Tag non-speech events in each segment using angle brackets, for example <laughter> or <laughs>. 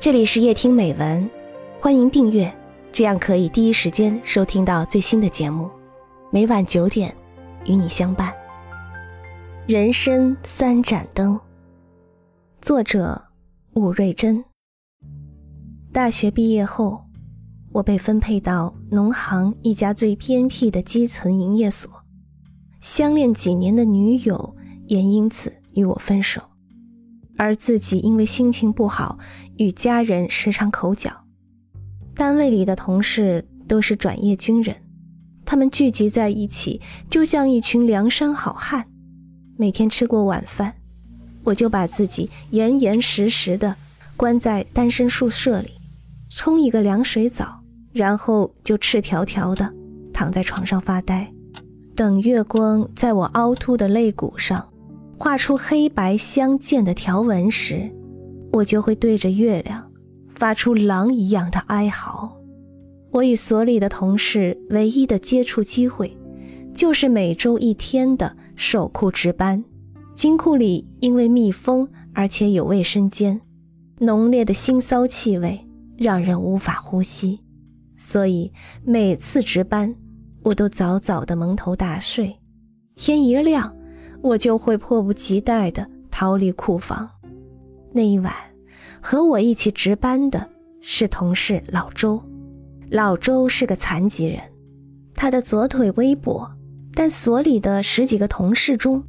这里是夜听美文，欢迎订阅，这样可以第一时间收听到最新的节目。每晚九点，与你相伴。人生三盏灯，作者武瑞珍。大学毕业后，我被分配到农行一家最偏僻的基层营业所，相恋几年的女友也因此与我分手。而自己因为心情不好，与家人时常口角。单位里的同事都是转业军人，他们聚集在一起，就像一群梁山好汉。每天吃过晚饭，我就把自己严严实实的关在单身宿舍里，冲一个凉水澡，然后就赤条条的躺在床上发呆，等月光在我凹凸的肋骨上。画出黑白相间的条纹时，我就会对着月亮发出狼一样的哀嚎。我与所里的同事唯一的接触机会，就是每周一天的守库值班。金库里因为密封，而且有卫生间，浓烈的腥臊气味让人无法呼吸，所以每次值班，我都早早的蒙头大睡。天一亮。我就会迫不及待地逃离库房。那一晚，和我一起值班的是同事老周。老周是个残疾人，他的左腿微跛，但所里的十几个同事中，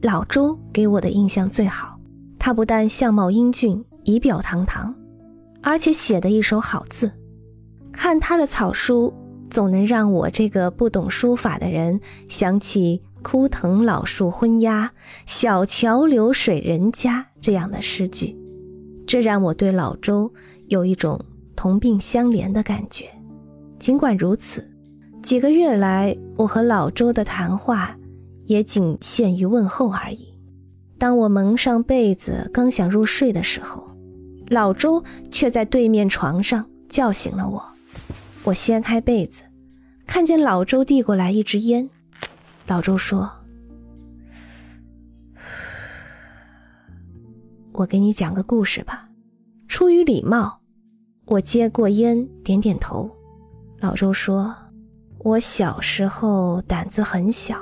老周给我的印象最好。他不但相貌英俊、仪表堂堂，而且写的一手好字。看他的草书，总能让我这个不懂书法的人想起。枯藤老树昏鸦，小桥流水人家这样的诗句，这让我对老周有一种同病相怜的感觉。尽管如此，几个月来我和老周的谈话也仅限于问候而已。当我蒙上被子，刚想入睡的时候，老周却在对面床上叫醒了我。我掀开被子，看见老周递过来一支烟。老周说：“我给你讲个故事吧。”出于礼貌，我接过烟，点点头。老周说：“我小时候胆子很小，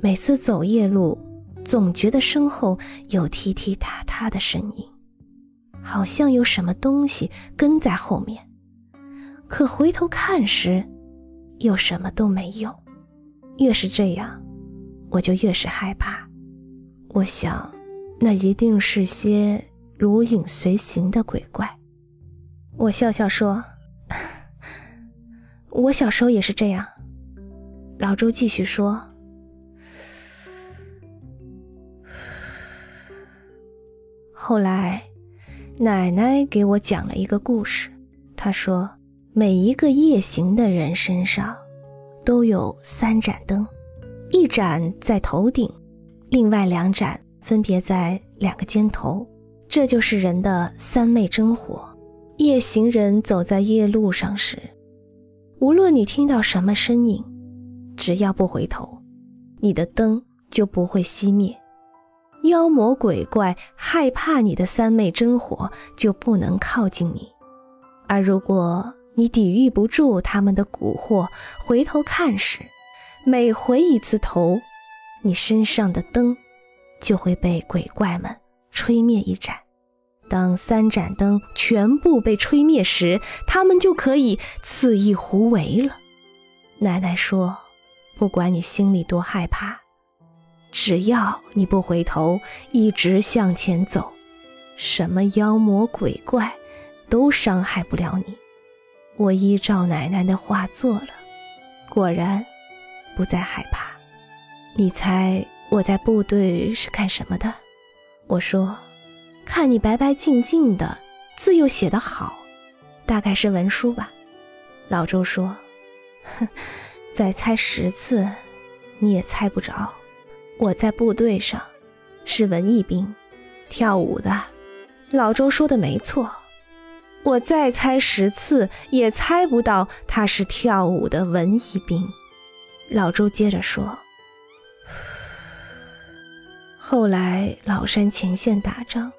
每次走夜路，总觉得身后有踢踢踏踏的声音，好像有什么东西跟在后面。可回头看时，又什么都没有。”越是这样，我就越是害怕。我想，那一定是些如影随形的鬼怪。我笑笑说：“ <laughs> 我小时候也是这样。”老周继续说：“后来，奶奶给我讲了一个故事。她说，每一个夜行的人身上。”都有三盏灯，一盏在头顶，另外两盏分别在两个肩头，这就是人的三昧真火。夜行人走在夜路上时，无论你听到什么声音，只要不回头，你的灯就不会熄灭。妖魔鬼怪害怕你的三昧真火，就不能靠近你。而如果，你抵御不住他们的蛊惑，回头看时，每回一次头，你身上的灯就会被鬼怪们吹灭一盏。当三盏灯全部被吹灭时，他们就可以肆意胡为了。奶奶说：“不管你心里多害怕，只要你不回头，一直向前走，什么妖魔鬼怪都伤害不了你。”我依照奶奶的话做了，果然不再害怕。你猜我在部队是干什么的？我说：“看你白白净净的，字又写得好，大概是文书吧。”老周说：“哼，再猜十次，你也猜不着。我在部队上是文艺兵，跳舞的。”老周说的没错。我再猜十次也猜不到他是跳舞的文艺兵。老周接着说：“后来老山前线打仗，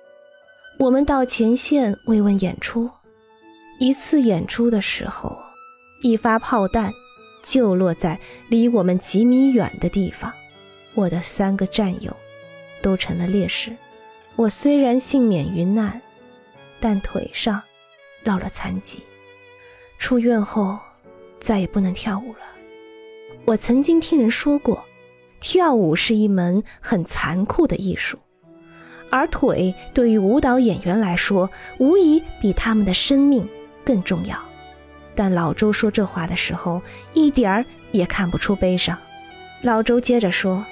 我们到前线慰问演出。一次演出的时候，一发炮弹就落在离我们几米远的地方，我的三个战友都成了烈士。我虽然幸免于难，但腿上落了残疾。出院后再也不能跳舞了。我曾经听人说过，跳舞是一门很残酷的艺术，而腿对于舞蹈演员来说，无疑比他们的生命更重要。但老周说这话的时候，一点儿也看不出悲伤。老周接着说：“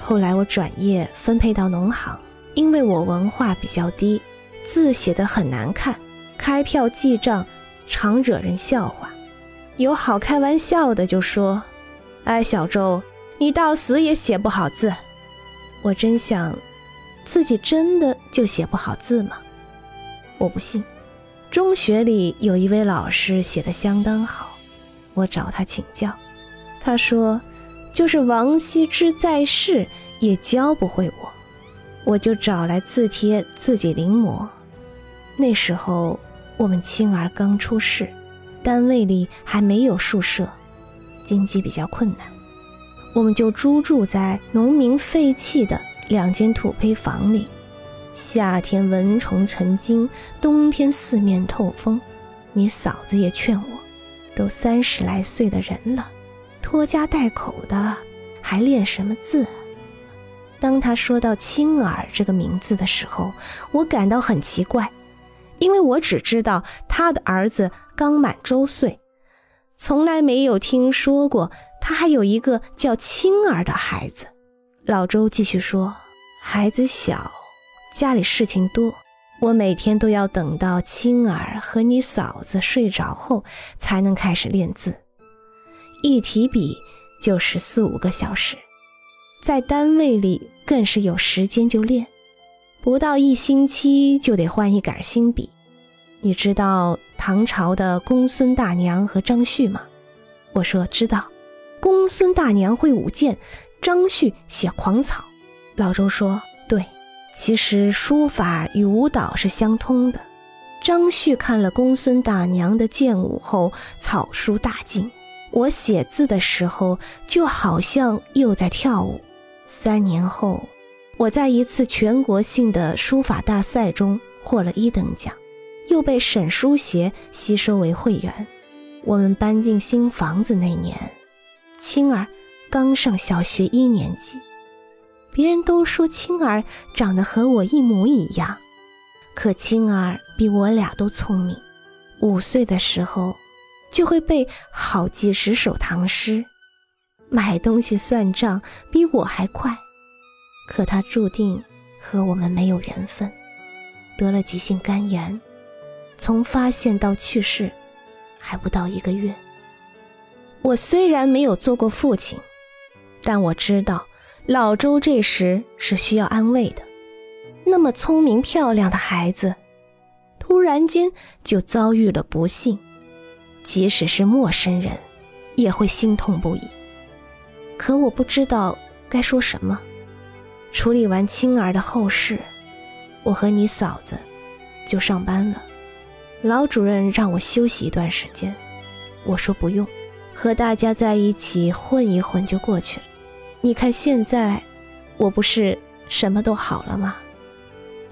后来我转业分配到农行，因为我文化比较低，字写得很难看，开票记账。”常惹人笑话，有好开玩笑的就说：“哎，小周，你到死也写不好字。”我真想，自己真的就写不好字吗？我不信。中学里有一位老师写的相当好，我找他请教，他说：“就是王羲之在世也教不会我。”我就找来字帖自己临摹。那时候。我们青儿刚出世，单位里还没有宿舍，经济比较困难，我们就租住在农民废弃的两间土坯房里。夏天蚊虫成精，冬天四面透风。你嫂子也劝我，都三十来岁的人了，拖家带口的，还练什么字？当他说到青儿这个名字的时候，我感到很奇怪。因为我只知道他的儿子刚满周岁，从来没有听说过他还有一个叫青儿的孩子。老周继续说：“孩子小，家里事情多，我每天都要等到青儿和你嫂子睡着后才能开始练字，一提笔就是四五个小时，在单位里更是有时间就练，不到一星期就得换一杆新笔。”你知道唐朝的公孙大娘和张旭吗？我说知道。公孙大娘会舞剑，张旭写狂草。老周说对，其实书法与舞蹈是相通的。张旭看了公孙大娘的剑舞后，草书大进。我写字的时候，就好像又在跳舞。三年后，我在一次全国性的书法大赛中获了一等奖。又被沈书协吸收为会员。我们搬进新房子那年，青儿刚上小学一年级。别人都说青儿长得和我一模一样，可青儿比我俩都聪明。五岁的时候就会背好几十首唐诗，买东西算账比我还快。可他注定和我们没有缘分，得了急性肝炎。从发现到去世，还不到一个月。我虽然没有做过父亲，但我知道老周这时是需要安慰的。那么聪明漂亮的孩子，突然间就遭遇了不幸，即使是陌生人，也会心痛不已。可我不知道该说什么。处理完青儿的后事，我和你嫂子就上班了。老主任让我休息一段时间，我说不用，和大家在一起混一混就过去了。你看现在，我不是什么都好了吗？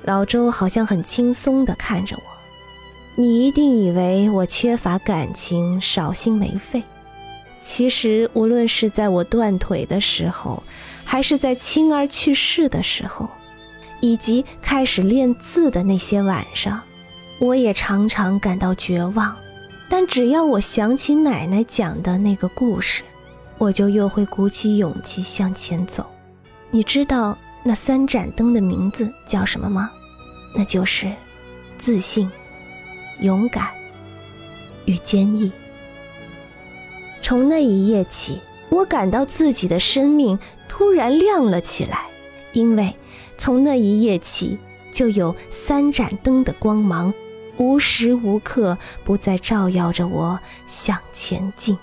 老周好像很轻松地看着我，你一定以为我缺乏感情、少心没肺。其实无论是在我断腿的时候，还是在青儿去世的时候，以及开始练字的那些晚上。我也常常感到绝望，但只要我想起奶奶讲的那个故事，我就又会鼓起勇气向前走。你知道那三盏灯的名字叫什么吗？那就是自信、勇敢与坚毅。从那一夜起，我感到自己的生命突然亮了起来，因为从那一夜起，就有三盏灯的光芒。无时无刻不在照耀着我向前进。